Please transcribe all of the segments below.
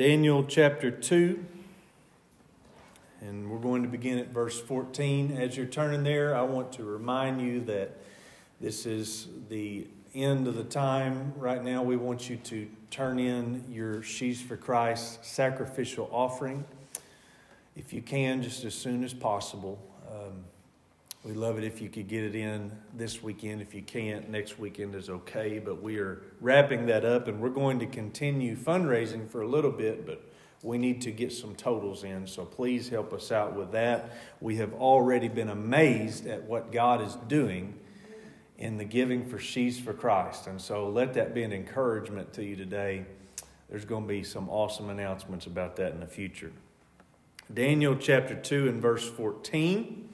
Daniel chapter 2, and we're going to begin at verse 14. As you're turning there, I want to remind you that this is the end of the time. Right now, we want you to turn in your Sheaves for Christ sacrificial offering. If you can, just as soon as possible. We love it if you could get it in this weekend. If you can't, next weekend is okay. But we are wrapping that up and we're going to continue fundraising for a little bit, but we need to get some totals in. So please help us out with that. We have already been amazed at what God is doing in the giving for Sheaves for Christ. And so let that be an encouragement to you today. There's going to be some awesome announcements about that in the future. Daniel chapter 2 and verse 14.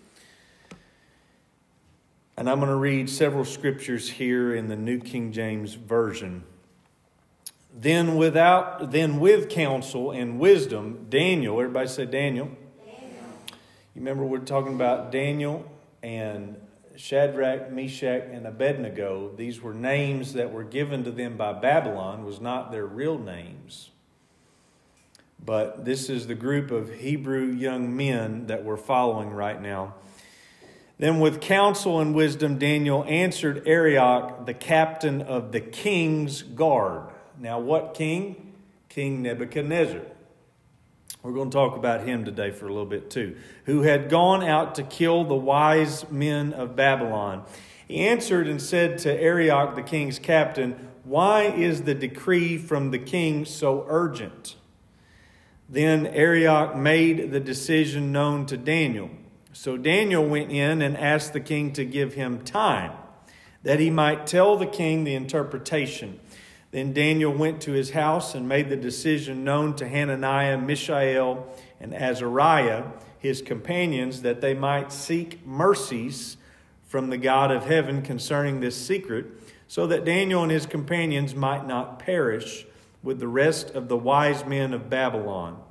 And I'm going to read several scriptures here in the New King James Version. Then without then with counsel and wisdom, Daniel, everybody say Daniel. Daniel. You remember we're talking about Daniel and Shadrach, Meshach, and Abednego. These were names that were given to them by Babylon, was not their real names. But this is the group of Hebrew young men that we're following right now. Then, with counsel and wisdom, Daniel answered Arioch, the captain of the king's guard. Now, what king? King Nebuchadnezzar. We're going to talk about him today for a little bit too. Who had gone out to kill the wise men of Babylon. He answered and said to Arioch, the king's captain, Why is the decree from the king so urgent? Then Arioch made the decision known to Daniel. So Daniel went in and asked the king to give him time, that he might tell the king the interpretation. Then Daniel went to his house and made the decision known to Hananiah, Mishael, and Azariah, his companions, that they might seek mercies from the God of heaven concerning this secret, so that Daniel and his companions might not perish with the rest of the wise men of Babylon.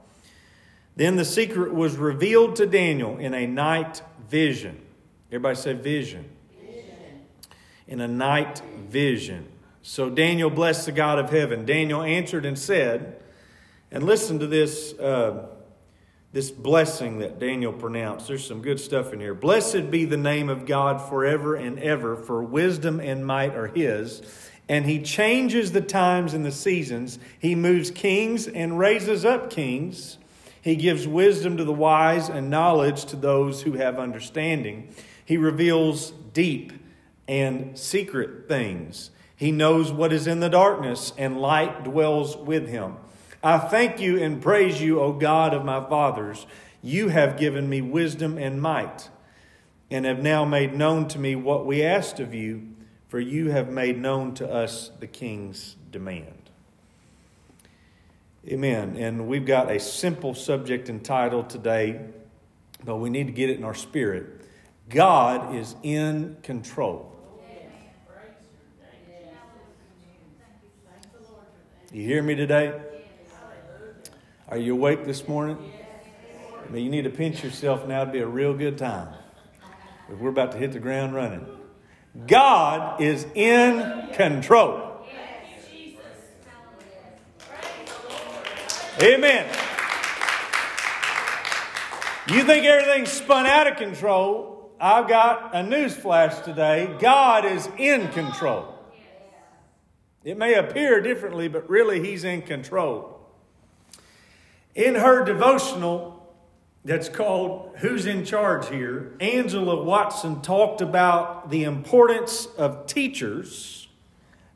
Then the secret was revealed to Daniel in a night vision. Everybody say vision. vision. In a night vision. So Daniel blessed the God of heaven. Daniel answered and said, and listen to this, uh, this blessing that Daniel pronounced. There's some good stuff in here. Blessed be the name of God forever and ever, for wisdom and might are his. And he changes the times and the seasons. He moves kings and raises up kings. He gives wisdom to the wise and knowledge to those who have understanding. He reveals deep and secret things. He knows what is in the darkness, and light dwells with him. I thank you and praise you, O God of my fathers. You have given me wisdom and might, and have now made known to me what we asked of you, for you have made known to us the king's demand. Amen. And we've got a simple subject entitled today, but we need to get it in our spirit. God is in control. You hear me today? Are you awake this morning? I mean, you need to pinch yourself now. It'd be a real good time. If we're about to hit the ground running. God is in control. Amen. You think everything's spun out of control? I've got a news flash today. God is in control. It may appear differently, but really, He's in control. In her devotional that's called Who's in Charge Here, Angela Watson talked about the importance of teachers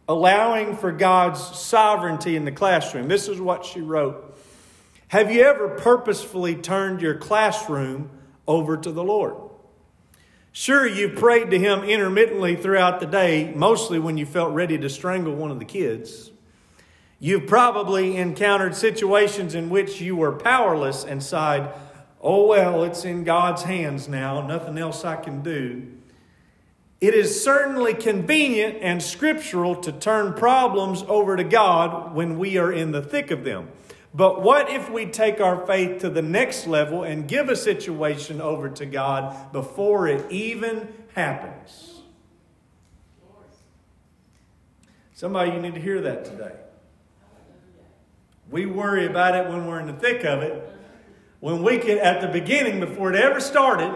allowing for God's sovereignty in the classroom. This is what she wrote. Have you ever purposefully turned your classroom over to the Lord? Sure, you prayed to Him intermittently throughout the day, mostly when you felt ready to strangle one of the kids. You've probably encountered situations in which you were powerless and sighed, Oh, well, it's in God's hands now, nothing else I can do. It is certainly convenient and scriptural to turn problems over to God when we are in the thick of them. But what if we take our faith to the next level and give a situation over to God before it even happens? Somebody, you need to hear that today. We worry about it when we're in the thick of it. When we could, at the beginning, before it ever started,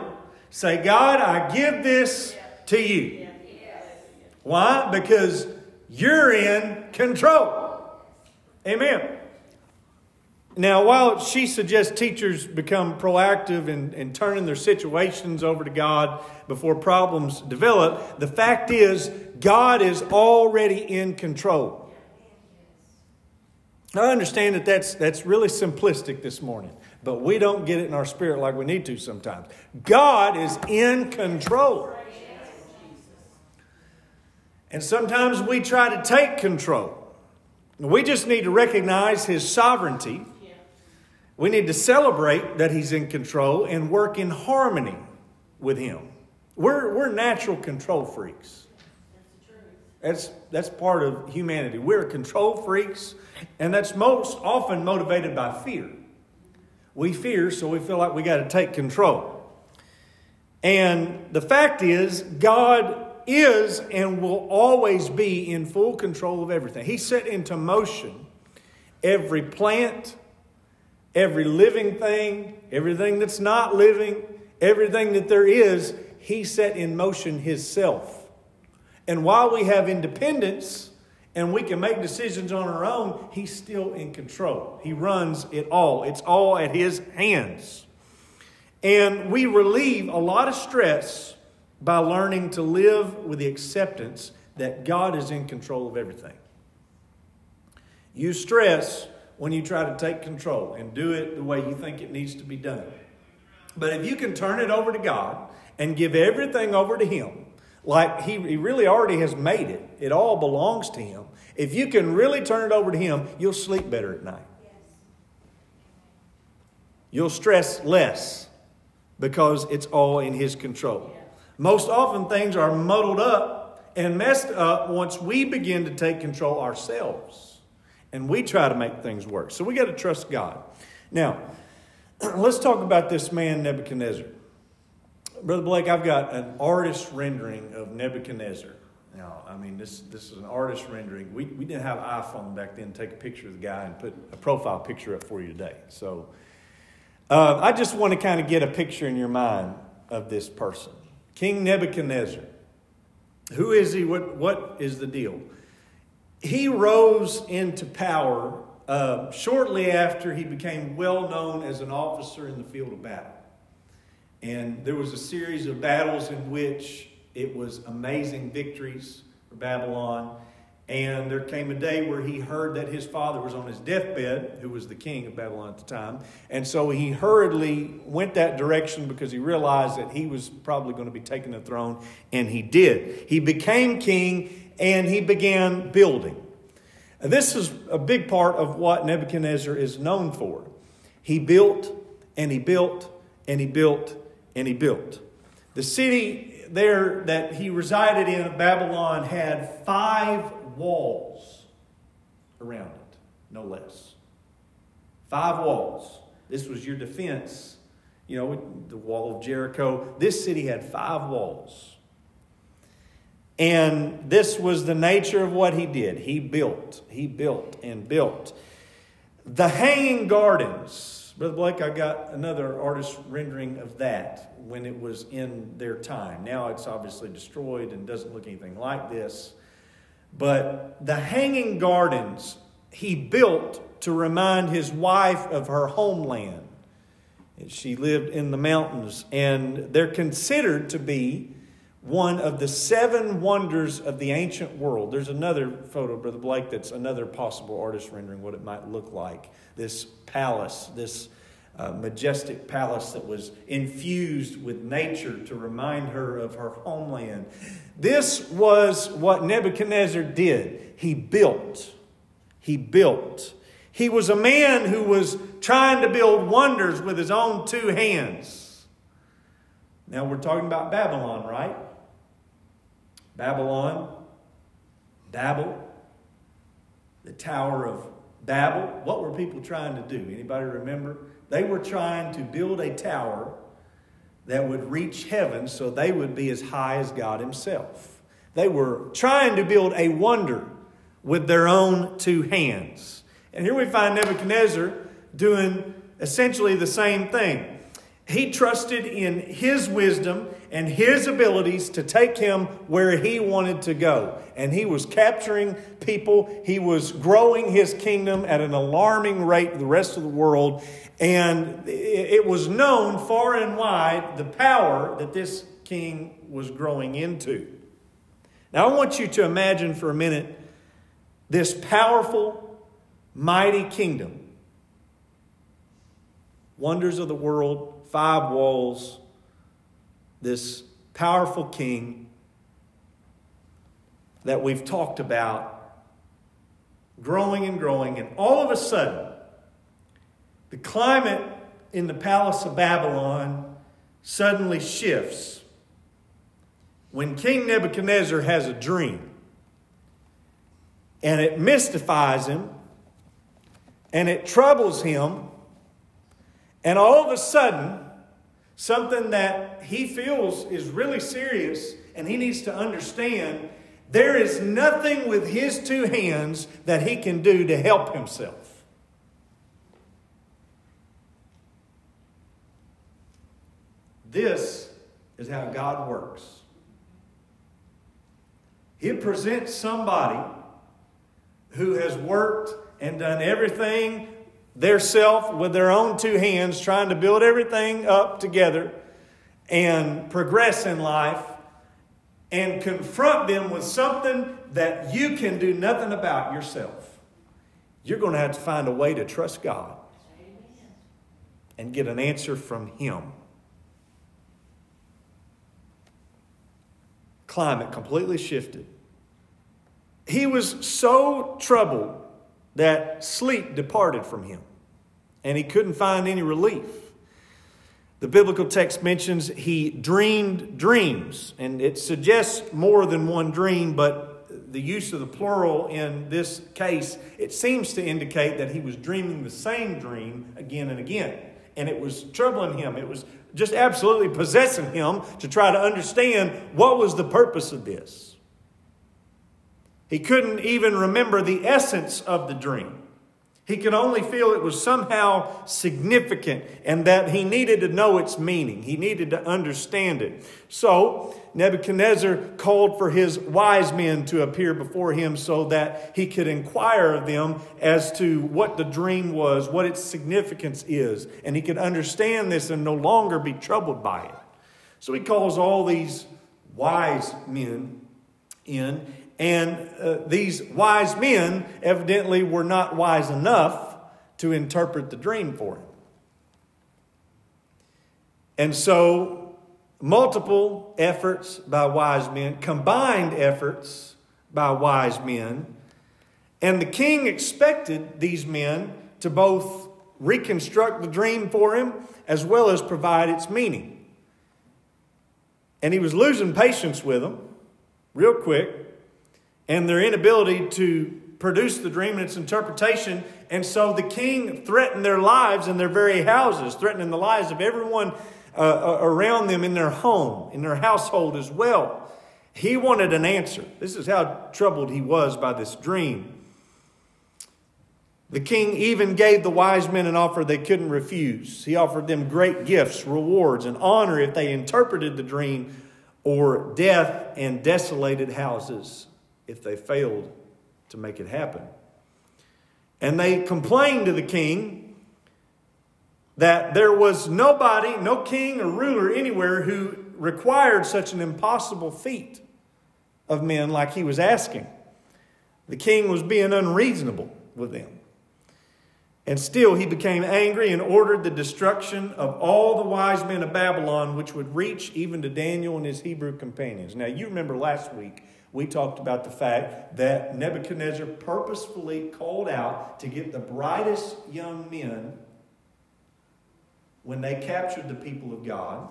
say, God, I give this to you. Why? Because you're in control. Amen. Now, while she suggests teachers become proactive in, in turning their situations over to God before problems develop, the fact is, God is already in control. I understand that that's, that's really simplistic this morning, but we don't get it in our spirit like we need to sometimes. God is in control. And sometimes we try to take control. We just need to recognize His sovereignty we need to celebrate that He's in control and work in harmony with Him. We're, we're natural control freaks. That's, that's part of humanity. We're control freaks, and that's most often motivated by fear. We fear, so we feel like we got to take control. And the fact is, God is and will always be in full control of everything. He set into motion every plant, Every living thing, everything that's not living, everything that there is, He set in motion Himself. And while we have independence and we can make decisions on our own, He's still in control. He runs it all, it's all at His hands. And we relieve a lot of stress by learning to live with the acceptance that God is in control of everything. You stress when you try to take control and do it the way you think it needs to be done. But if you can turn it over to God and give everything over to Him, like he, he really already has made it, it all belongs to Him. If you can really turn it over to Him, you'll sleep better at night. You'll stress less because it's all in His control. Most often, things are muddled up and messed up once we begin to take control ourselves and we try to make things work. So we got to trust God. Now, let's talk about this man, Nebuchadnezzar. Brother Blake, I've got an artist rendering of Nebuchadnezzar. Now, I mean, this, this is an artist rendering. We, we didn't have iPhone back then to take a picture of the guy and put a profile picture up for you today. So uh, I just want to kind of get a picture in your mind of this person. King Nebuchadnezzar. Who is he? What, what is the deal? He rose into power uh, shortly after he became well known as an officer in the field of battle. And there was a series of battles in which it was amazing victories for Babylon. And there came a day where he heard that his father was on his deathbed, who was the king of Babylon at the time. And so he hurriedly went that direction because he realized that he was probably going to be taking the throne, and he did. He became king and he began building. This is a big part of what Nebuchadnezzar is known for. He built and he built and he built and he built. The city there that he resided in, Babylon, had five walls around it, no less. Five walls. This was your defense. You know, the wall of Jericho. This city had five walls. And this was the nature of what he did. He built, he built, and built. The Hanging Gardens. Brother Blake, I got another artist rendering of that when it was in their time. Now it's obviously destroyed and doesn't look anything like this. But the Hanging Gardens he built to remind his wife of her homeland. She lived in the mountains, and they're considered to be one of the seven wonders of the ancient world. There's another photo, Brother Blake, that's another possible artist rendering what it might look like. This palace, this uh, majestic palace that was infused with nature to remind her of her homeland. This was what Nebuchadnezzar did. He built. He built. He was a man who was trying to build wonders with his own two hands. Now we're talking about Babylon, right? Babylon, Babel, the Tower of Babel. What were people trying to do? Anybody remember? They were trying to build a tower that would reach heaven so they would be as high as God Himself. They were trying to build a wonder with their own two hands. And here we find Nebuchadnezzar doing essentially the same thing. He trusted in his wisdom and his abilities to take him where he wanted to go. And he was capturing people. He was growing his kingdom at an alarming rate to the rest of the world. And it was known far and wide the power that this king was growing into. Now, I want you to imagine for a minute this powerful, mighty kingdom. Wonders of the world, five walls, this powerful king that we've talked about growing and growing, and all of a sudden, the climate in the palace of Babylon suddenly shifts. When King Nebuchadnezzar has a dream and it mystifies him and it troubles him, and all of a sudden, something that he feels is really serious and he needs to understand there is nothing with his two hands that he can do to help himself. This is how God works. He presents somebody who has worked and done everything their self with their own two hands, trying to build everything up together and progress in life, and confront them with something that you can do nothing about yourself. You're going to have to find a way to trust God and get an answer from Him. Climate completely shifted. He was so troubled that sleep departed from him, and he couldn't find any relief. The biblical text mentions he dreamed dreams, and it suggests more than one dream, but the use of the plural in this case, it seems to indicate that he was dreaming the same dream again and again. And it was troubling him. It was just absolutely possessing him to try to understand what was the purpose of this. He couldn't even remember the essence of the dream. He could only feel it was somehow significant and that he needed to know its meaning. He needed to understand it. So Nebuchadnezzar called for his wise men to appear before him so that he could inquire of them as to what the dream was, what its significance is, and he could understand this and no longer be troubled by it. So he calls all these wise men in and uh, these wise men evidently were not wise enough to interpret the dream for him. And so, multiple efforts by wise men, combined efforts by wise men, and the king expected these men to both reconstruct the dream for him as well as provide its meaning. And he was losing patience with them real quick and their inability to produce the dream and its interpretation. And so the king threatened their lives and their very houses, threatening the lives of everyone uh, uh, around them in their home, in their household as well. He wanted an answer. This is how troubled he was by this dream. The king even gave the wise men an offer they couldn't refuse. He offered them great gifts, rewards, and honor if they interpreted the dream, or death and desolated houses if they failed to make it happen. And they complained to the king that there was nobody, no king or ruler anywhere who required such an impossible feat of men like he was asking. The king was being unreasonable with them. And still he became angry and ordered the destruction of all the wise men of Babylon, which would reach even to Daniel and his Hebrew companions. Now, you remember last week we talked about the fact that Nebuchadnezzar purposefully called out to get the brightest young men when they captured the people of God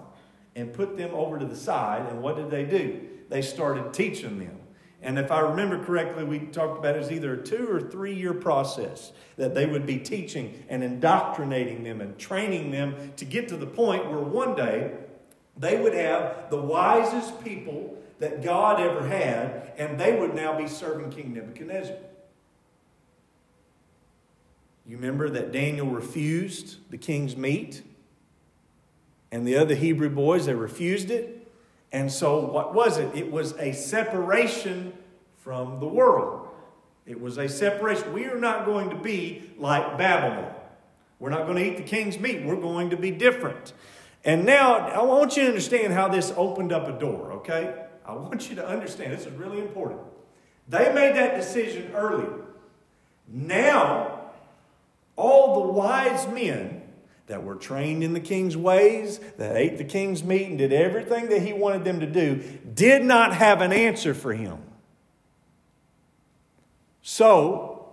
and put them over to the side. And what did they do? They started teaching them. And if I remember correctly, we talked about it as either a two or three year process that they would be teaching and indoctrinating them and training them to get to the point where one day they would have the wisest people that God ever had, and they would now be serving King Nebuchadnezzar. You remember that Daniel refused the king's meat, and the other Hebrew boys, they refused it. And so, what was it? It was a separation from the world. It was a separation. We are not going to be like Babylon. We're not going to eat the king's meat. We're going to be different. And now, I want you to understand how this opened up a door, okay? I want you to understand. This is really important. They made that decision earlier. Now, all the wise men that were trained in the king's ways, that ate the king's meat and did everything that he wanted them to do, did not have an answer for him. So,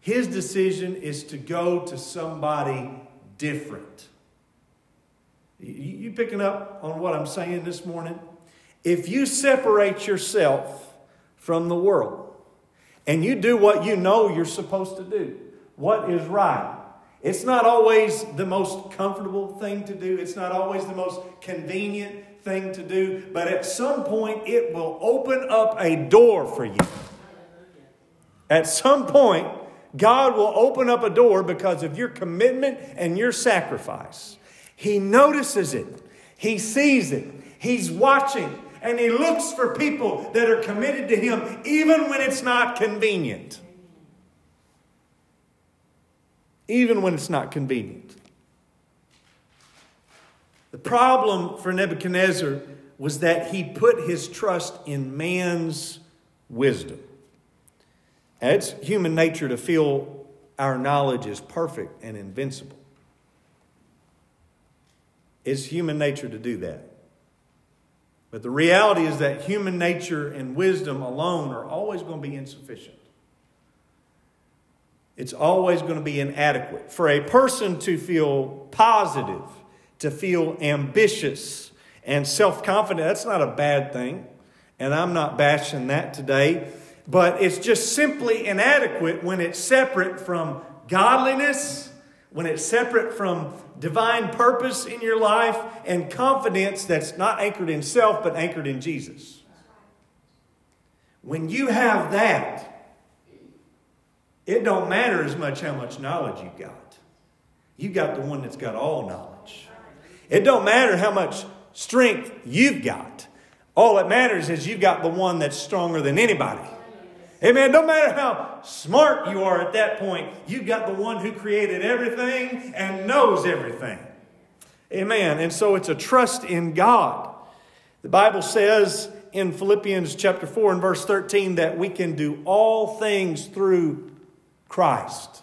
his decision is to go to somebody different. You picking up on what I'm saying this morning? If you separate yourself from the world and you do what you know you're supposed to do, what is right, it's not always the most comfortable thing to do, it's not always the most convenient thing to do, but at some point it will open up a door for you. At some point, God will open up a door because of your commitment and your sacrifice. He notices it, He sees it, He's watching, and He looks for people that are committed to Him even when it's not convenient. Even when it's not convenient. The problem for Nebuchadnezzar was that he put his trust in man's wisdom. it's human nature to feel our knowledge is perfect and invincible. It's human nature to do that. But the reality is that human nature and wisdom alone are always going to be insufficient. It's always going to be inadequate. For a person to feel positive, to feel ambitious and self confident, that's not a bad thing. And I'm not bashing that today. But it's just simply inadequate when it's separate from godliness, when it's separate from divine purpose in your life and confidence that's not anchored in self but anchored in Jesus. When you have that, it don't matter as much how much knowledge you've got. You've got the one that's got all knowledge. It don't matter how much strength you've got. All that matters is you've got the one that's stronger than anybody. Amen. No matter how smart you are at that point, you've got the one who created everything and knows everything. Amen. And so it's a trust in God. The Bible says in Philippians chapter 4 and verse 13 that we can do all things through Christ,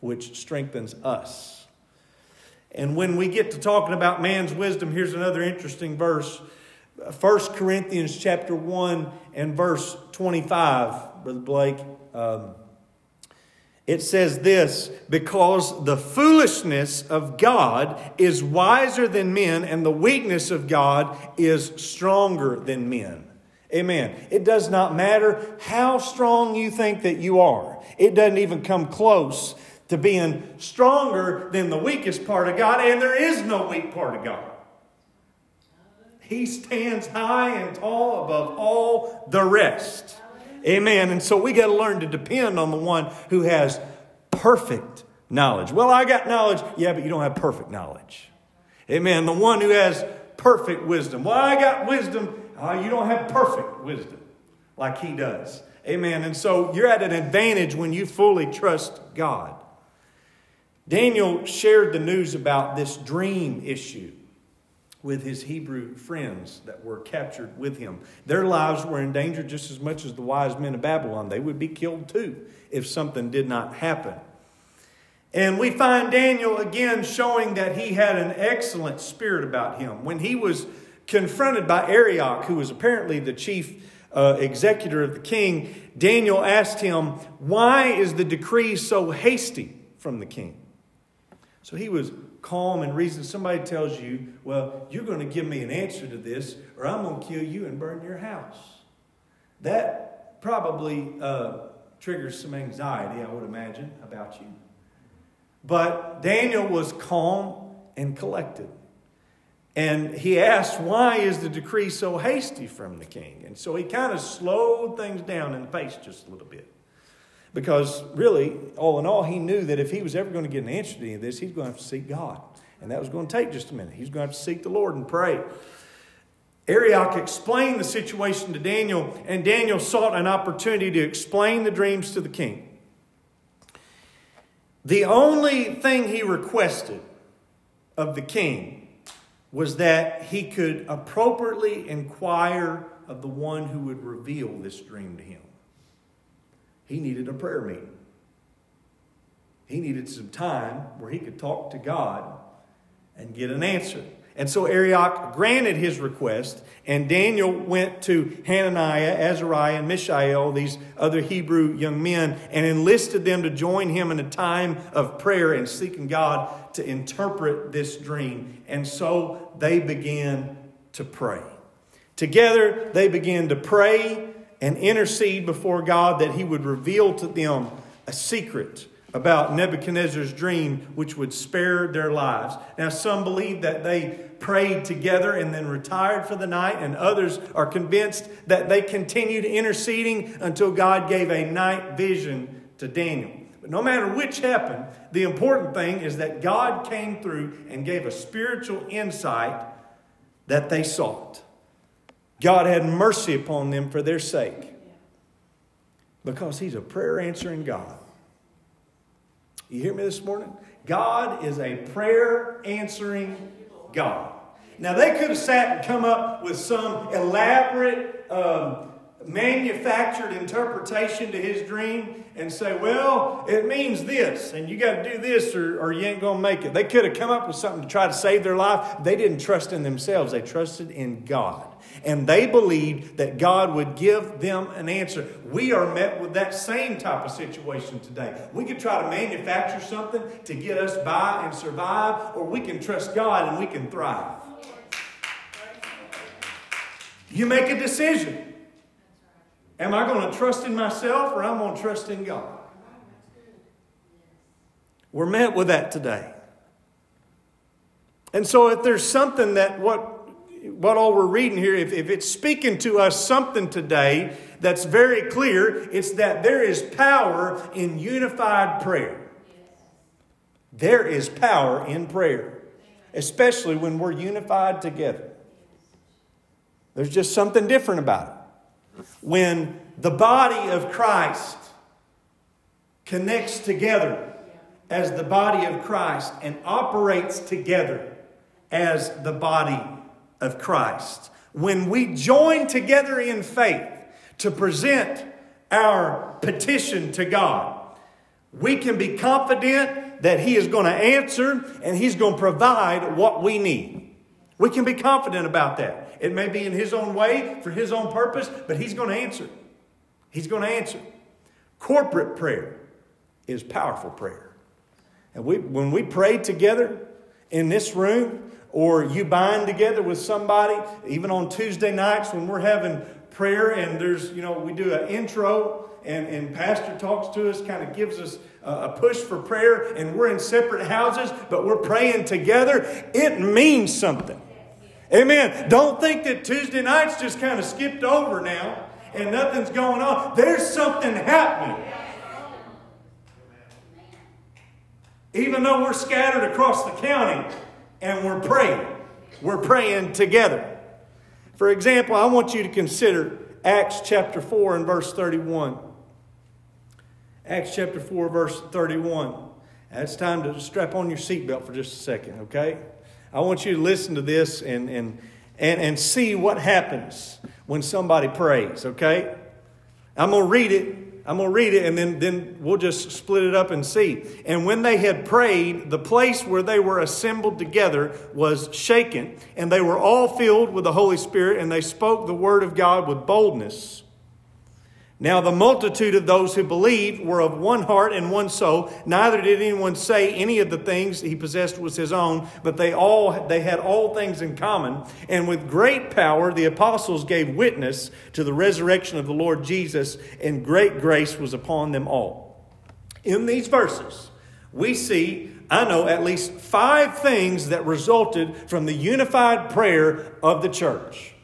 which strengthens us. And when we get to talking about man's wisdom, here's another interesting verse. 1 Corinthians chapter 1 and verse 25, Brother Blake. Um, it says this because the foolishness of God is wiser than men, and the weakness of God is stronger than men. Amen. It does not matter how strong you think that you are, it doesn't even come close to being stronger than the weakest part of God, and there is no weak part of God. He stands high and tall above all the rest. Amen. And so we got to learn to depend on the one who has perfect knowledge. Well, I got knowledge. Yeah, but you don't have perfect knowledge. Amen. The one who has perfect wisdom. Well, I got wisdom. Uh, you don't have perfect wisdom like he does. Amen. And so you're at an advantage when you fully trust God. Daniel shared the news about this dream issue with his Hebrew friends that were captured with him. Their lives were in danger just as much as the wise men of Babylon. They would be killed too if something did not happen. And we find Daniel again showing that he had an excellent spirit about him. When he was confronted by Arioch, who was apparently the chief uh, executor of the king, Daniel asked him, Why is the decree so hasty from the king? So he was calm and reason, Somebody tells you, well, you're going to give me an answer to this, or I'm going to kill you and burn your house. That probably uh, triggers some anxiety, I would imagine, about you. But Daniel was calm and collected. And he asked, Why is the decree so hasty from the king? And so he kind of slowed things down in the pace just a little bit. Because really, all in all, he knew that if he was ever going to get an answer to any of this, he's going to have to seek God. And that was going to take just a minute. He's going to have to seek the Lord and pray. Arioch explained the situation to Daniel, and Daniel sought an opportunity to explain the dreams to the king. The only thing he requested of the king was that he could appropriately inquire of the one who would reveal this dream to him. He needed a prayer meeting. He needed some time where he could talk to God and get an answer. And so Arioch granted his request, and Daniel went to Hananiah, Azariah, and Mishael, these other Hebrew young men, and enlisted them to join him in a time of prayer and seeking God to interpret this dream. And so they began to pray. Together, they began to pray and intercede before God that he would reveal to them a secret about Nebuchadnezzar's dream, which would spare their lives. Now, some believe that they prayed together and then retired for the night, and others are convinced that they continued interceding until God gave a night vision to Daniel. But no matter which happened, the important thing is that God came through and gave a spiritual insight that they sought. God had mercy upon them for their sake because He's a prayer answering God. You hear me this morning? God is a prayer answering God. Now, they could have sat and come up with some elaborate, um, manufactured interpretation to his dream and say, well, it means this, and you got to do this or, or you ain't going to make it. They could have come up with something to try to save their life. They didn't trust in themselves, they trusted in God. And they believed that God would give them an answer. We are met with that same type of situation today. We could try to manufacture something to get us by and survive, or we can trust God and we can thrive. You make a decision. Am I going to trust in myself or I'm going to trust in God? We're met with that today. And so if there's something that what what all we're reading here, if, if it's speaking to us something today that's very clear, it's that there is power in unified prayer. There is power in prayer, especially when we're unified together. There's just something different about it. When the body of Christ connects together as the body of Christ and operates together as the body of Christ. When we join together in faith to present our petition to God, we can be confident that He is going to answer and He's going to provide what we need. We can be confident about that. It may be in His own way, for His own purpose, but He's going to answer. He's going to answer. Corporate prayer is powerful prayer. And we, when we pray together in this room, or you bind together with somebody, even on Tuesday nights when we're having prayer and there's, you know, we do an intro and, and pastor talks to us, kind of gives us a push for prayer, and we're in separate houses, but we're praying together, it means something. Amen. Don't think that Tuesday nights just kind of skipped over now and nothing's going on. There's something happening. Even though we're scattered across the county, and we're praying. We're praying together. For example, I want you to consider Acts chapter 4 and verse 31. Acts chapter 4, verse 31. Now it's time to strap on your seatbelt for just a second, okay? I want you to listen to this and, and, and, and see what happens when somebody prays, okay? I'm going to read it I'm going to read it and then, then we'll just split it up and see. And when they had prayed, the place where they were assembled together was shaken, and they were all filled with the Holy Spirit, and they spoke the word of God with boldness. Now, the multitude of those who believed were of one heart and one soul. Neither did anyone say any of the things he possessed was his own, but they all they had all things in common. And with great power, the apostles gave witness to the resurrection of the Lord Jesus, and great grace was upon them all. In these verses, we see, I know, at least five things that resulted from the unified prayer of the church.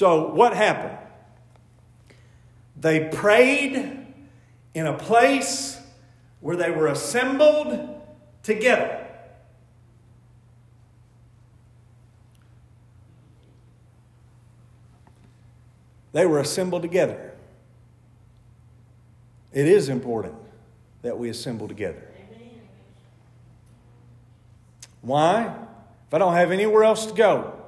So, what happened? They prayed in a place where they were assembled together. They were assembled together. It is important that we assemble together. Why? If I don't have anywhere else to go,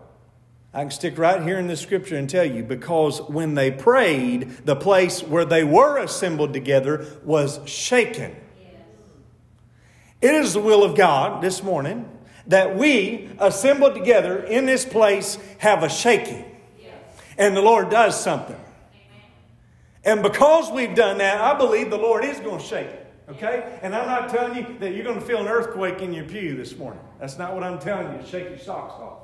I can stick right here in the scripture and tell you because when they prayed, the place where they were assembled together was shaken. It is the will of God this morning that we assembled together in this place have a shaking. And the Lord does something. And because we've done that, I believe the Lord is going to shake it. Okay? And I'm not telling you that you're going to feel an earthquake in your pew this morning. That's not what I'm telling you. Shake your socks off.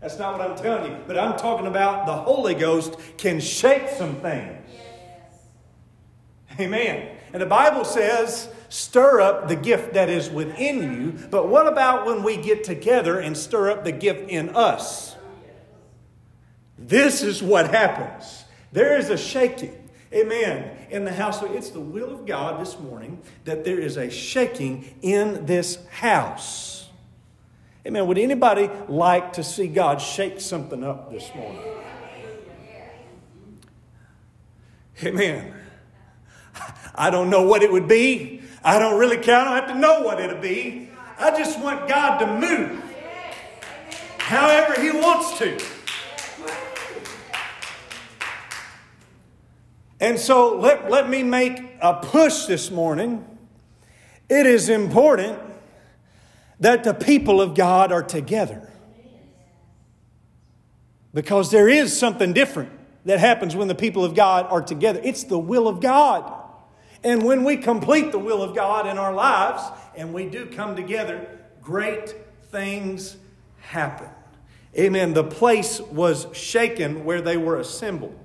That's not what I'm telling you. But I'm talking about the Holy Ghost can shake some things. Yes. Amen. And the Bible says, stir up the gift that is within you. But what about when we get together and stir up the gift in us? This is what happens. There is a shaking. Amen. In the house, it's the will of God this morning that there is a shaking in this house. Amen. Would anybody like to see God shake something up this morning? Amen. I don't know what it would be. I don't really care. I don't have to know what it'll be. I just want God to move however He wants to. And so let, let me make a push this morning. It is important that the people of God are together. Because there is something different that happens when the people of God are together. It's the will of God. And when we complete the will of God in our lives and we do come together, great things happen. Amen. The place was shaken where they were assembled.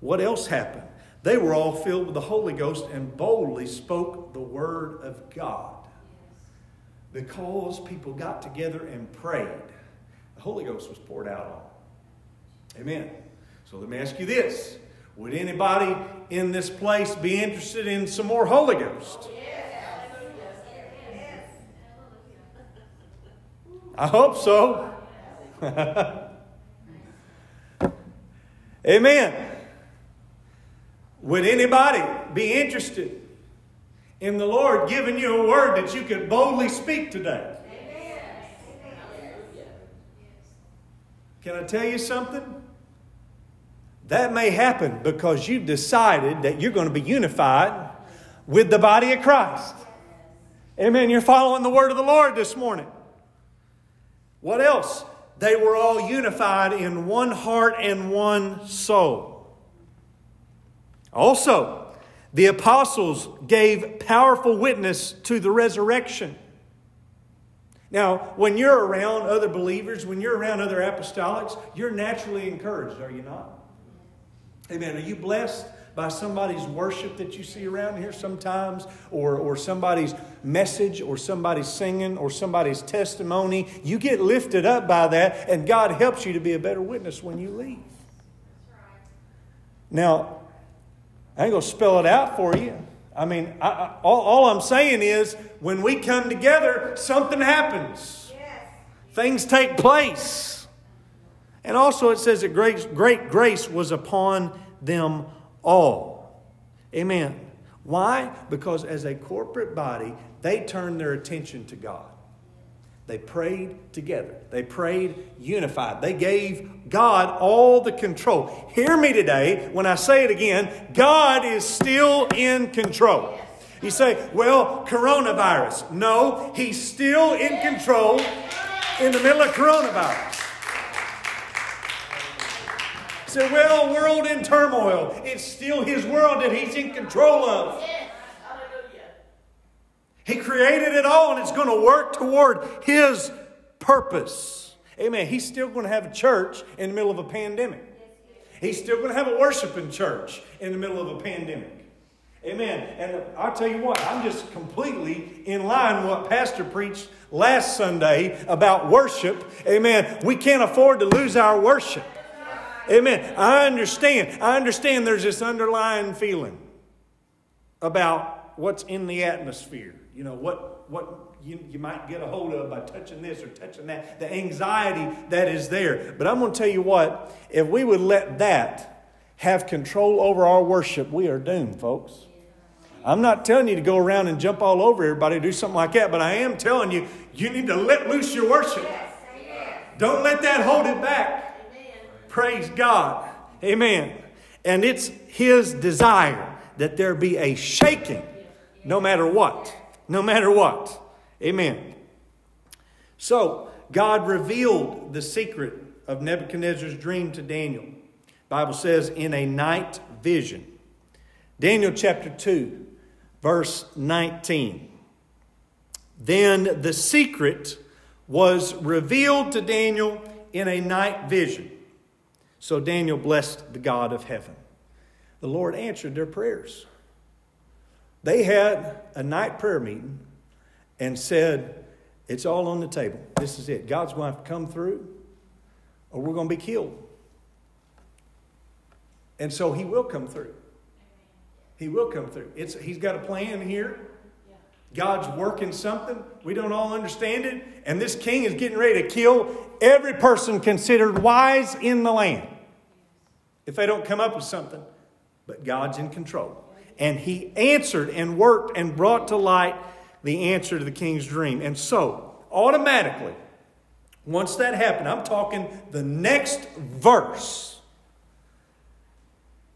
What else happened? They were all filled with the Holy Ghost and boldly spoke the word of God. Because people got together and prayed, the Holy Ghost was poured out on them. Amen. So let me ask you this Would anybody in this place be interested in some more Holy Ghost? I hope so. Amen. Would anybody be interested in the Lord giving you a word that you could boldly speak today? Can I tell you something? That may happen because you've decided that you're going to be unified with the body of Christ. Amen. You're following the word of the Lord this morning. What else? They were all unified in one heart and one soul. Also, the apostles gave powerful witness to the resurrection. Now, when you're around other believers, when you're around other apostolics, you're naturally encouraged, are you not? Amen. Are you blessed by somebody's worship that you see around here sometimes, or, or somebody's message, or somebody's singing, or somebody's testimony? You get lifted up by that, and God helps you to be a better witness when you leave. Now, I ain't going to spell it out for you. I mean, I, I, all, all, I'm saying is when we come together, something happens. Yes. Things take place. And also, it says that great, great grace was upon them all. Amen. Why? Because as a corporate body, they turned their attention to God. They prayed together. They prayed unified. They gave God all the control. Hear me today when I say it again God is still in control. You say, well, coronavirus. No, He's still in control in the middle of coronavirus. say, well, world in turmoil. It's still His world that He's in control of. He created it all and it's going to work toward His purpose. Amen. He's still going to have a church in the middle of a pandemic. He's still going to have a worshiping church in the middle of a pandemic. Amen. And I'll tell you what, I'm just completely in line with what Pastor preached last Sunday about worship. Amen. We can't afford to lose our worship. Amen. I understand. I understand there's this underlying feeling about what's in the atmosphere. You know, what, what you, you might get a hold of by touching this or touching that, the anxiety that is there. But I'm going to tell you what, if we would let that have control over our worship, we are doomed, folks. I'm not telling you to go around and jump all over everybody, do something like that, but I am telling you, you need to let loose your worship. Don't let that hold it back. Praise God. Amen. And it's His desire that there be a shaking no matter what. No matter what. Amen. So, God revealed the secret of Nebuchadnezzar's dream to Daniel. Bible says in a night vision. Daniel chapter 2 verse 19. Then the secret was revealed to Daniel in a night vision. So Daniel blessed the God of heaven. The Lord answered their prayers. They had a night prayer meeting and said, It's all on the table. This is it. God's going to have to come through, or we're going to be killed. And so He will come through. He will come through. It's, he's got a plan here. God's working something. We don't all understand it. And this king is getting ready to kill every person considered wise in the land if they don't come up with something. But God's in control. And he answered and worked and brought to light the answer to the king's dream. And so, automatically, once that happened, I'm talking the next verse.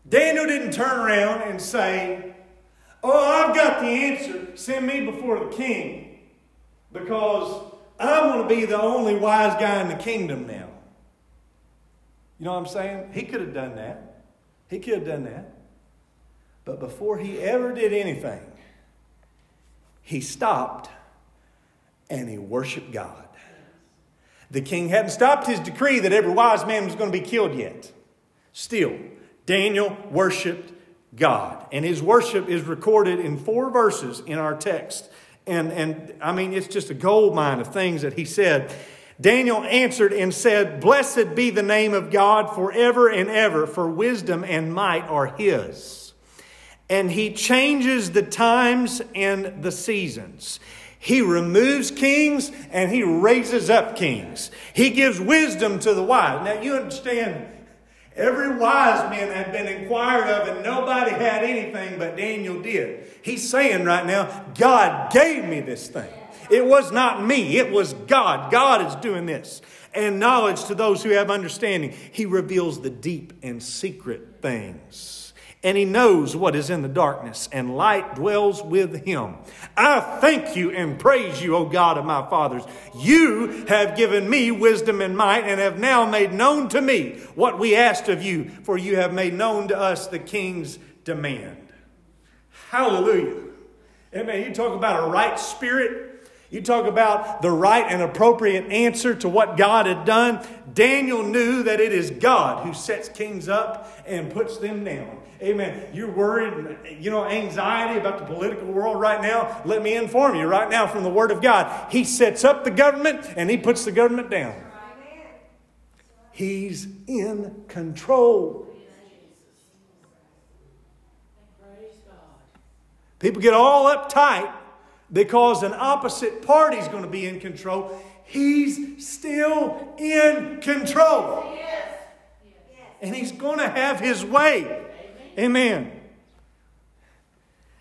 Daniel didn't turn around and say, Oh, I've got the answer. Send me before the king because I'm going to be the only wise guy in the kingdom now. You know what I'm saying? He could have done that. He could have done that. But before he ever did anything, he stopped and he worshiped God. The king hadn't stopped his decree that every wise man was going to be killed yet. Still, Daniel worshiped God. And his worship is recorded in four verses in our text. And, and I mean, it's just a gold mine of things that he said. Daniel answered and said, Blessed be the name of God forever and ever, for wisdom and might are his. And he changes the times and the seasons. He removes kings and he raises up kings. He gives wisdom to the wise. Now, you understand Every wise man had been inquired of, and nobody had anything, but Daniel did. He's saying right now, God gave me this thing. It was not me, it was God. God is doing this. And knowledge to those who have understanding. He reveals the deep and secret things and he knows what is in the darkness, and light dwells with him. I thank you and praise you, O God of my fathers. You have given me wisdom and might, and have now made known to me what we asked of you, for you have made known to us the king's demand. Hallelujah. Amen. You talk about a right spirit. You talk about the right and appropriate answer to what God had done. Daniel knew that it is God who sets kings up and puts them down. Amen. You're worried, you know, anxiety about the political world right now. Let me inform you right now from the Word of God. He sets up the government and He puts the government down. He's in control. People get all uptight because an opposite party is going to be in control. He's still in control. And he's going to have his way. Amen.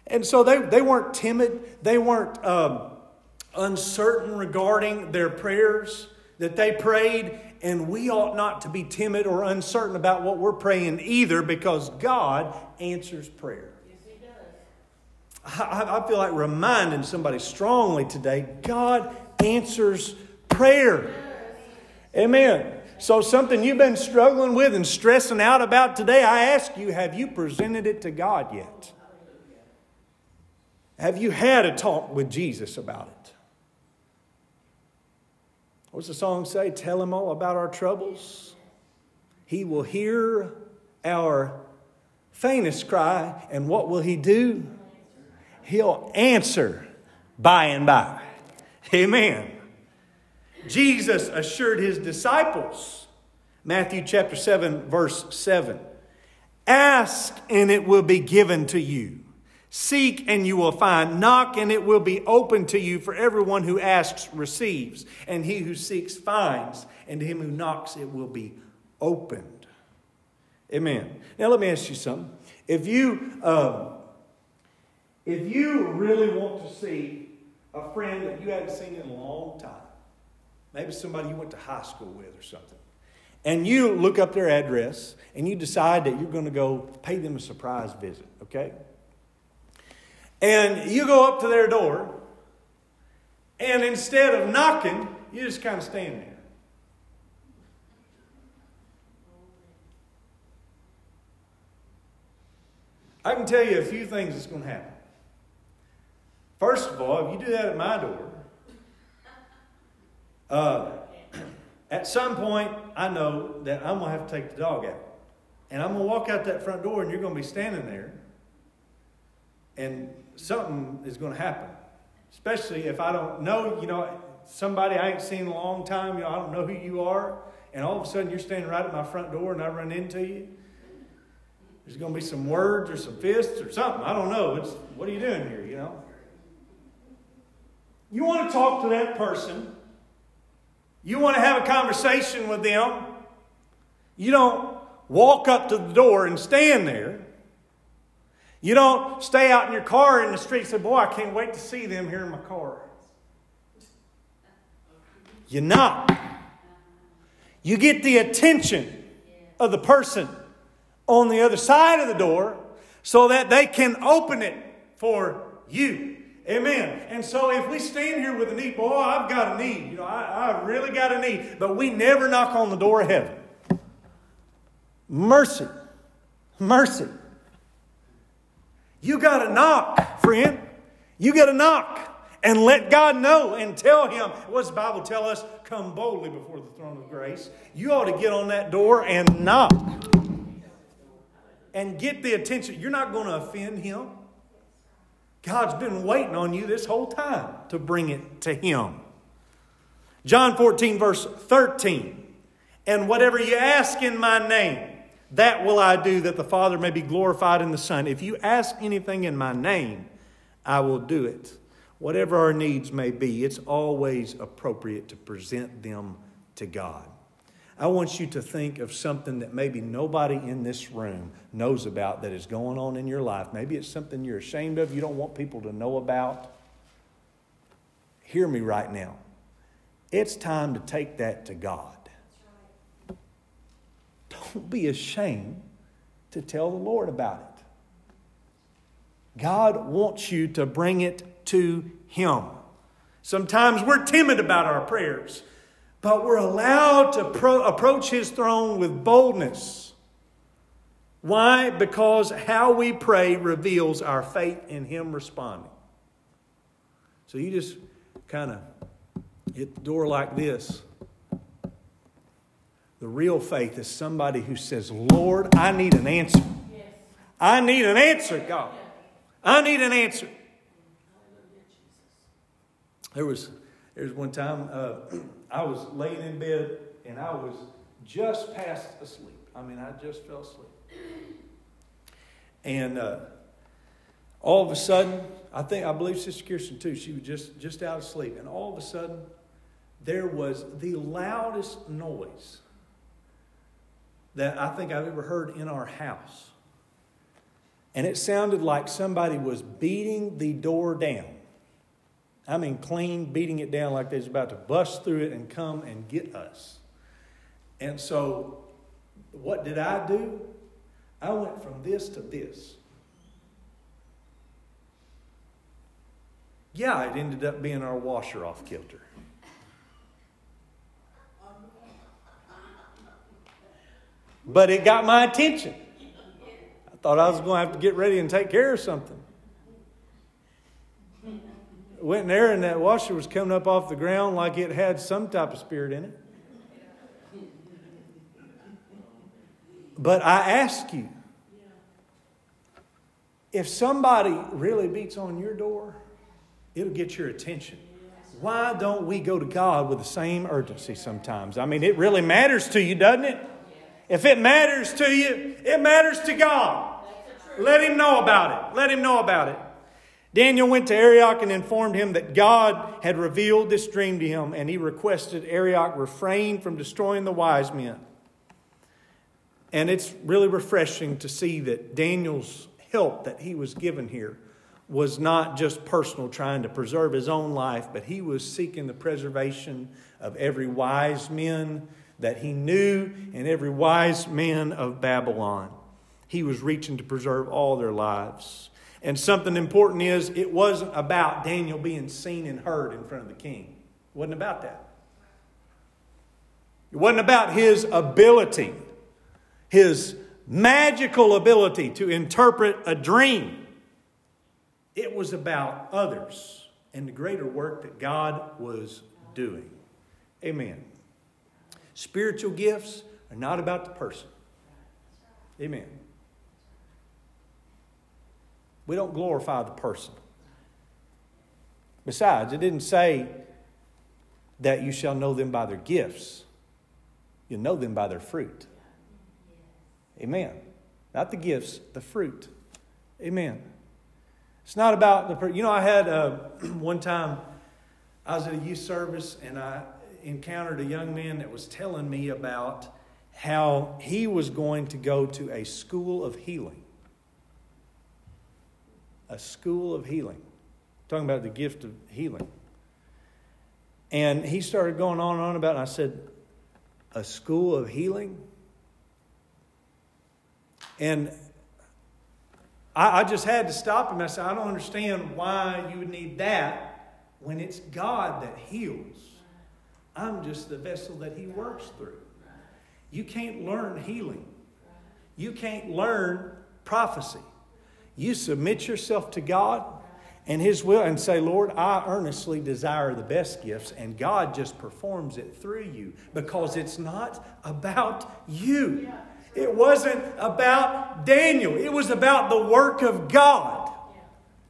And so they, they weren't timid, they weren't um, uncertain regarding their prayers that they prayed. And we ought not to be timid or uncertain about what we're praying either because God answers prayer. I, I feel like reminding somebody strongly today God answers prayer. Amen. So, something you've been struggling with and stressing out about today, I ask you, have you presented it to God yet? Have you had a talk with Jesus about it? What's the song say? Tell him all about our troubles. He will hear our faintest cry, and what will he do? He'll answer by and by. Amen. Jesus assured his disciples Matthew chapter 7, verse 7. Ask and it will be given to you. Seek and you will find. Knock and it will be open to you. For everyone who asks receives, and he who seeks finds, and to him who knocks it will be opened. Amen. Now let me ask you something. If you um, if you really want to see a friend that you haven't seen in a long time, maybe somebody you went to high school with or something, and you look up their address and you decide that you're going to go pay them a surprise visit, okay? And you go up to their door, and instead of knocking, you just kind of stand there. I can tell you a few things that's going to happen. First of all, if you do that at my door, uh, at some point, I know that I'm going to have to take the dog out. And I'm going to walk out that front door, and you're going to be standing there, and something is going to happen. Especially if I don't know, you know, somebody I ain't seen in a long time, you know, I don't know who you are, and all of a sudden you're standing right at my front door, and I run into you. There's going to be some words or some fists or something. I don't know. It's what are you doing here, you know? You want to talk to that person. You want to have a conversation with them. You don't walk up to the door and stand there. You don't stay out in your car in the street and say, Boy, I can't wait to see them here in my car. You knock. You get the attention of the person on the other side of the door so that they can open it for you. Amen. And so if we stand here with a need, boy, I've got a need. You know, I, I really got a need. But we never knock on the door of heaven. Mercy. Mercy. You got to knock, friend. You got to knock and let God know and tell Him. What's the Bible tell us? Come boldly before the throne of grace. You ought to get on that door and knock and get the attention. You're not going to offend Him. God's been waiting on you this whole time to bring it to Him. John 14, verse 13. And whatever you ask in my name, that will I do, that the Father may be glorified in the Son. If you ask anything in my name, I will do it. Whatever our needs may be, it's always appropriate to present them to God. I want you to think of something that maybe nobody in this room knows about that is going on in your life. Maybe it's something you're ashamed of, you don't want people to know about. Hear me right now. It's time to take that to God. Don't be ashamed to tell the Lord about it. God wants you to bring it to Him. Sometimes we're timid about our prayers but we're allowed to pro- approach his throne with boldness. Why? Because how we pray reveals our faith in him responding. So you just kind of hit the door like this. The real faith is somebody who says, Lord, I need an answer. I need an answer, God. I need an answer. There was, there was one time. Uh, I was laying in bed and I was just past asleep. I mean, I just fell asleep. And uh, all of a sudden, I think I believe Sister Kirsten too. She was just just out of sleep, and all of a sudden, there was the loudest noise that I think I've ever heard in our house, and it sounded like somebody was beating the door down. I mean, clean, beating it down like they was about to bust through it and come and get us. And so, what did I do? I went from this to this. Yeah, it ended up being our washer off kilter. But it got my attention. I thought I was going to have to get ready and take care of something went there and that washer was coming up off the ground like it had some type of spirit in it. But I ask you, if somebody really beats on your door, it'll get your attention. Why don't we go to God with the same urgency sometimes? I mean, it really matters to you, doesn't it? If it matters to you, it matters to God. Let him know about it. Let him know about it. Daniel went to Arioch and informed him that God had revealed this dream to him, and he requested Arioch refrain from destroying the wise men. And it's really refreshing to see that Daniel's help that he was given here was not just personal, trying to preserve his own life, but he was seeking the preservation of every wise man that he knew and every wise man of Babylon. He was reaching to preserve all their lives. And something important is it wasn't about Daniel being seen and heard in front of the king. It wasn't about that. It wasn't about his ability, his magical ability to interpret a dream. It was about others and the greater work that God was doing. Amen. Spiritual gifts are not about the person. Amen. We don't glorify the person. Besides, it didn't say that you shall know them by their gifts. You know them by their fruit. Amen. Not the gifts, the fruit. Amen. It's not about the. You know, I had uh, one time. I was at a youth service and I encountered a young man that was telling me about how he was going to go to a school of healing a school of healing. Talking about the gift of healing. And he started going on and on about it. And I said, A school of healing? And I, I just had to stop him. I said, I don't understand why you would need that when it's God that heals. I'm just the vessel that He works through. You can't learn healing, you can't learn prophecy. You submit yourself to God and His will and say, Lord, I earnestly desire the best gifts, and God just performs it through you because it's not about you. It wasn't about Daniel, it was about the work of God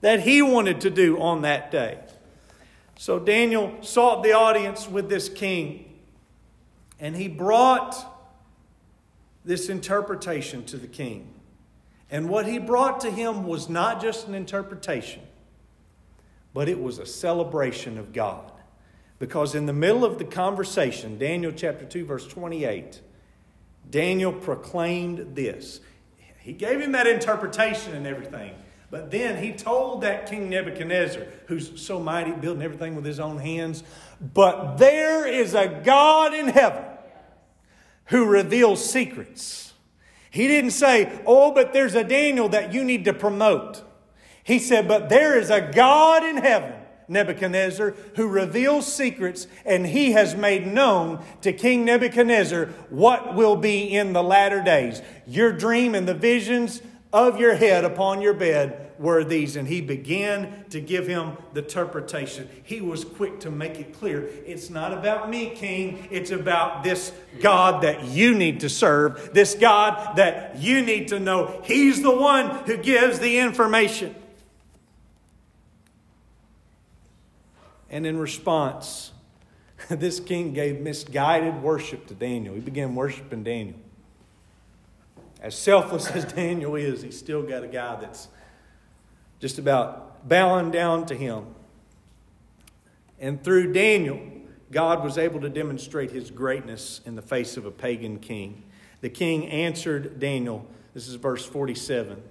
that he wanted to do on that day. So Daniel sought the audience with this king, and he brought this interpretation to the king. And what he brought to him was not just an interpretation, but it was a celebration of God. Because in the middle of the conversation, Daniel chapter 2, verse 28, Daniel proclaimed this. He gave him that interpretation and everything. But then he told that King Nebuchadnezzar, who's so mighty, building everything with his own hands, but there is a God in heaven who reveals secrets. He didn't say, Oh, but there's a Daniel that you need to promote. He said, But there is a God in heaven, Nebuchadnezzar, who reveals secrets, and he has made known to King Nebuchadnezzar what will be in the latter days. Your dream and the visions of your head upon your bed were these. And he began to give him the interpretation. He was quick to make it clear it's not about me, King. It's about this God that you need to serve, this God that you need to know. He's the one who gives the information. And in response, this king gave misguided worship to Daniel. He began worshiping Daniel. As selfless as Daniel is, he's still got a guy that's just about bowing down to him. And through Daniel, God was able to demonstrate his greatness in the face of a pagan king. The king answered Daniel. This is verse 47.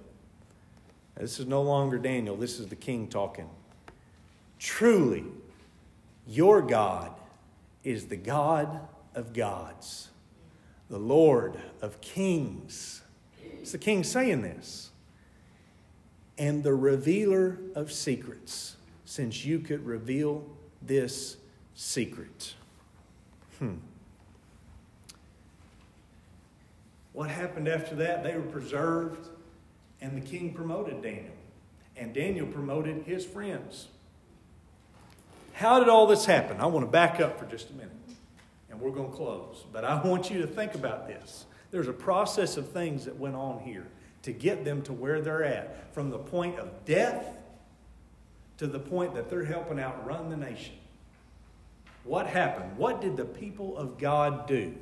This is no longer Daniel, this is the king talking. Truly, your God is the God of gods, the Lord of kings. It's the king saying this and the revealer of secrets, since you could reveal this secret. Hmm. What happened after that? They were preserved, and the king promoted Daniel, and Daniel promoted his friends. How did all this happen? I want to back up for just a minute, and we're going to close. But I want you to think about this. There's a process of things that went on here to get them to where they're at, from the point of death to the point that they're helping out run the nation. What happened? What did the people of God do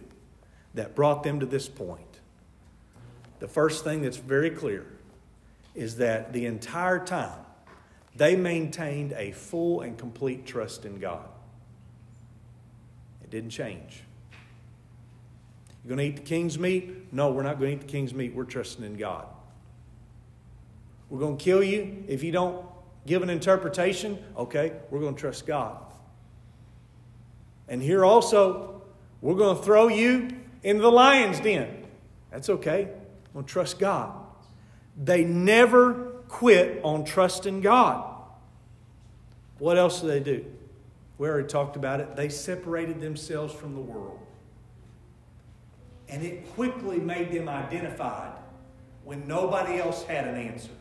that brought them to this point? the first thing that's very clear is that the entire time they maintained a full and complete trust in God. It didn't change. You're going to eat the king's meat? No, we're not going to eat the king's meat. We're trusting in God. We're going to kill you if you don't give an interpretation. Okay, we're going to trust God. And here also, we're going to throw you into the lion's den. That's okay. We're going to trust God. They never quit on trusting God. What else do they do? We already talked about it. They separated themselves from the world. And it quickly made them identified when nobody else had an answer.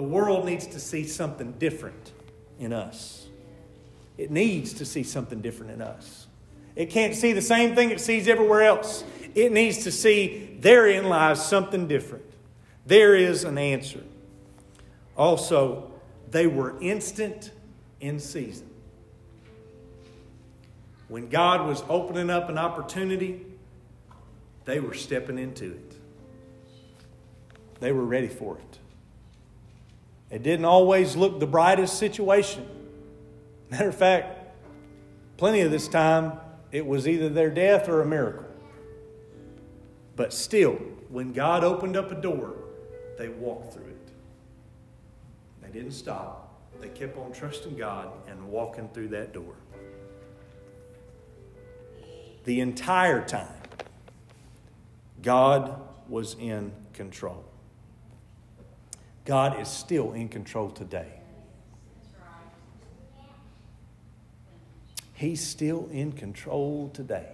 The world needs to see something different in us. It needs to see something different in us. It can't see the same thing it sees everywhere else. It needs to see therein lies something different. There is an answer. Also, they were instant in season. When God was opening up an opportunity, they were stepping into it. They were ready for it. It didn't always look the brightest situation. Matter of fact, plenty of this time, it was either their death or a miracle. But still, when God opened up a door, they walked through it. They didn't stop. They kept on trusting God and walking through that door. The entire time, God was in control. God is still in control today. He's still in control today.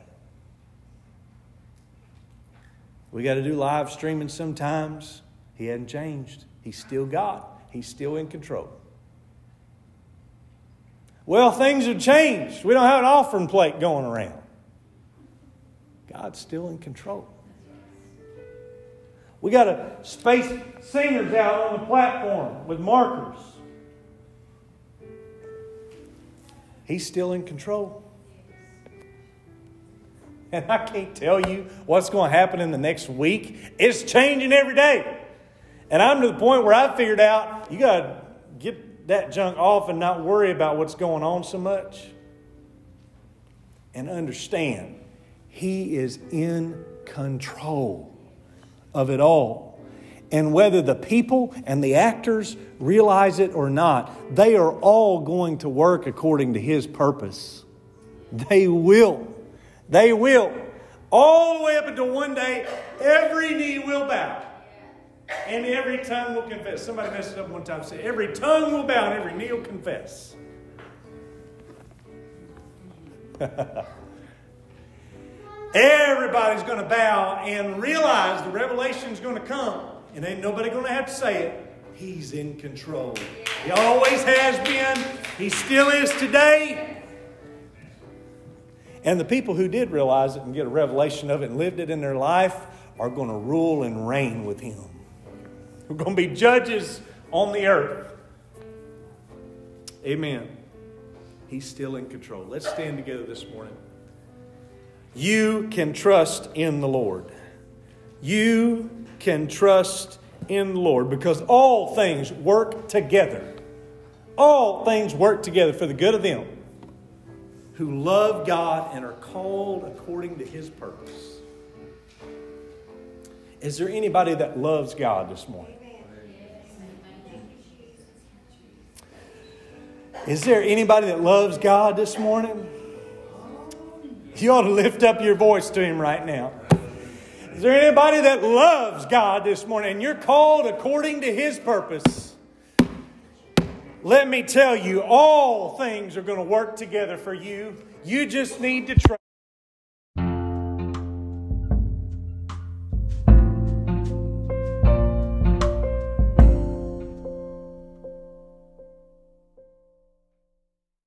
We got to do live streaming sometimes. He hadn't changed. He's still God. He's still in control. Well, things have changed. We don't have an offering plate going around. God's still in control. We got to space singers out on the platform with markers. He's still in control. And I can't tell you what's going to happen in the next week. It's changing every day. And I'm to the point where I figured out you got to get that junk off and not worry about what's going on so much. And understand, He is in control of it all. And whether the people and the actors realize it or not, they are all going to work according to His purpose. They will. They will. All the way up until one day, every knee will bow. And every tongue will confess. Somebody messed it up one time. Said, every tongue will bow and every knee will confess. Everybody's going to bow and realize the revelation is going to come. And ain't nobody going to have to say it. He's in control. He always has been. He still is today. And the people who did realize it and get a revelation of it and lived it in their life are going to rule and reign with Him. We're going to be judges on the earth. Amen. He's still in control. Let's stand together this morning. You can trust in the Lord. You can trust in the Lord because all things work together. All things work together for the good of them who love God and are called according to his purpose. Is there anybody that loves God this morning? Is there anybody that loves God this morning? You ought to lift up your voice to Him right now. Is there anybody that loves God this morning and you're called according to His purpose? Let me tell you, all things are going to work together for you. You just need to trust.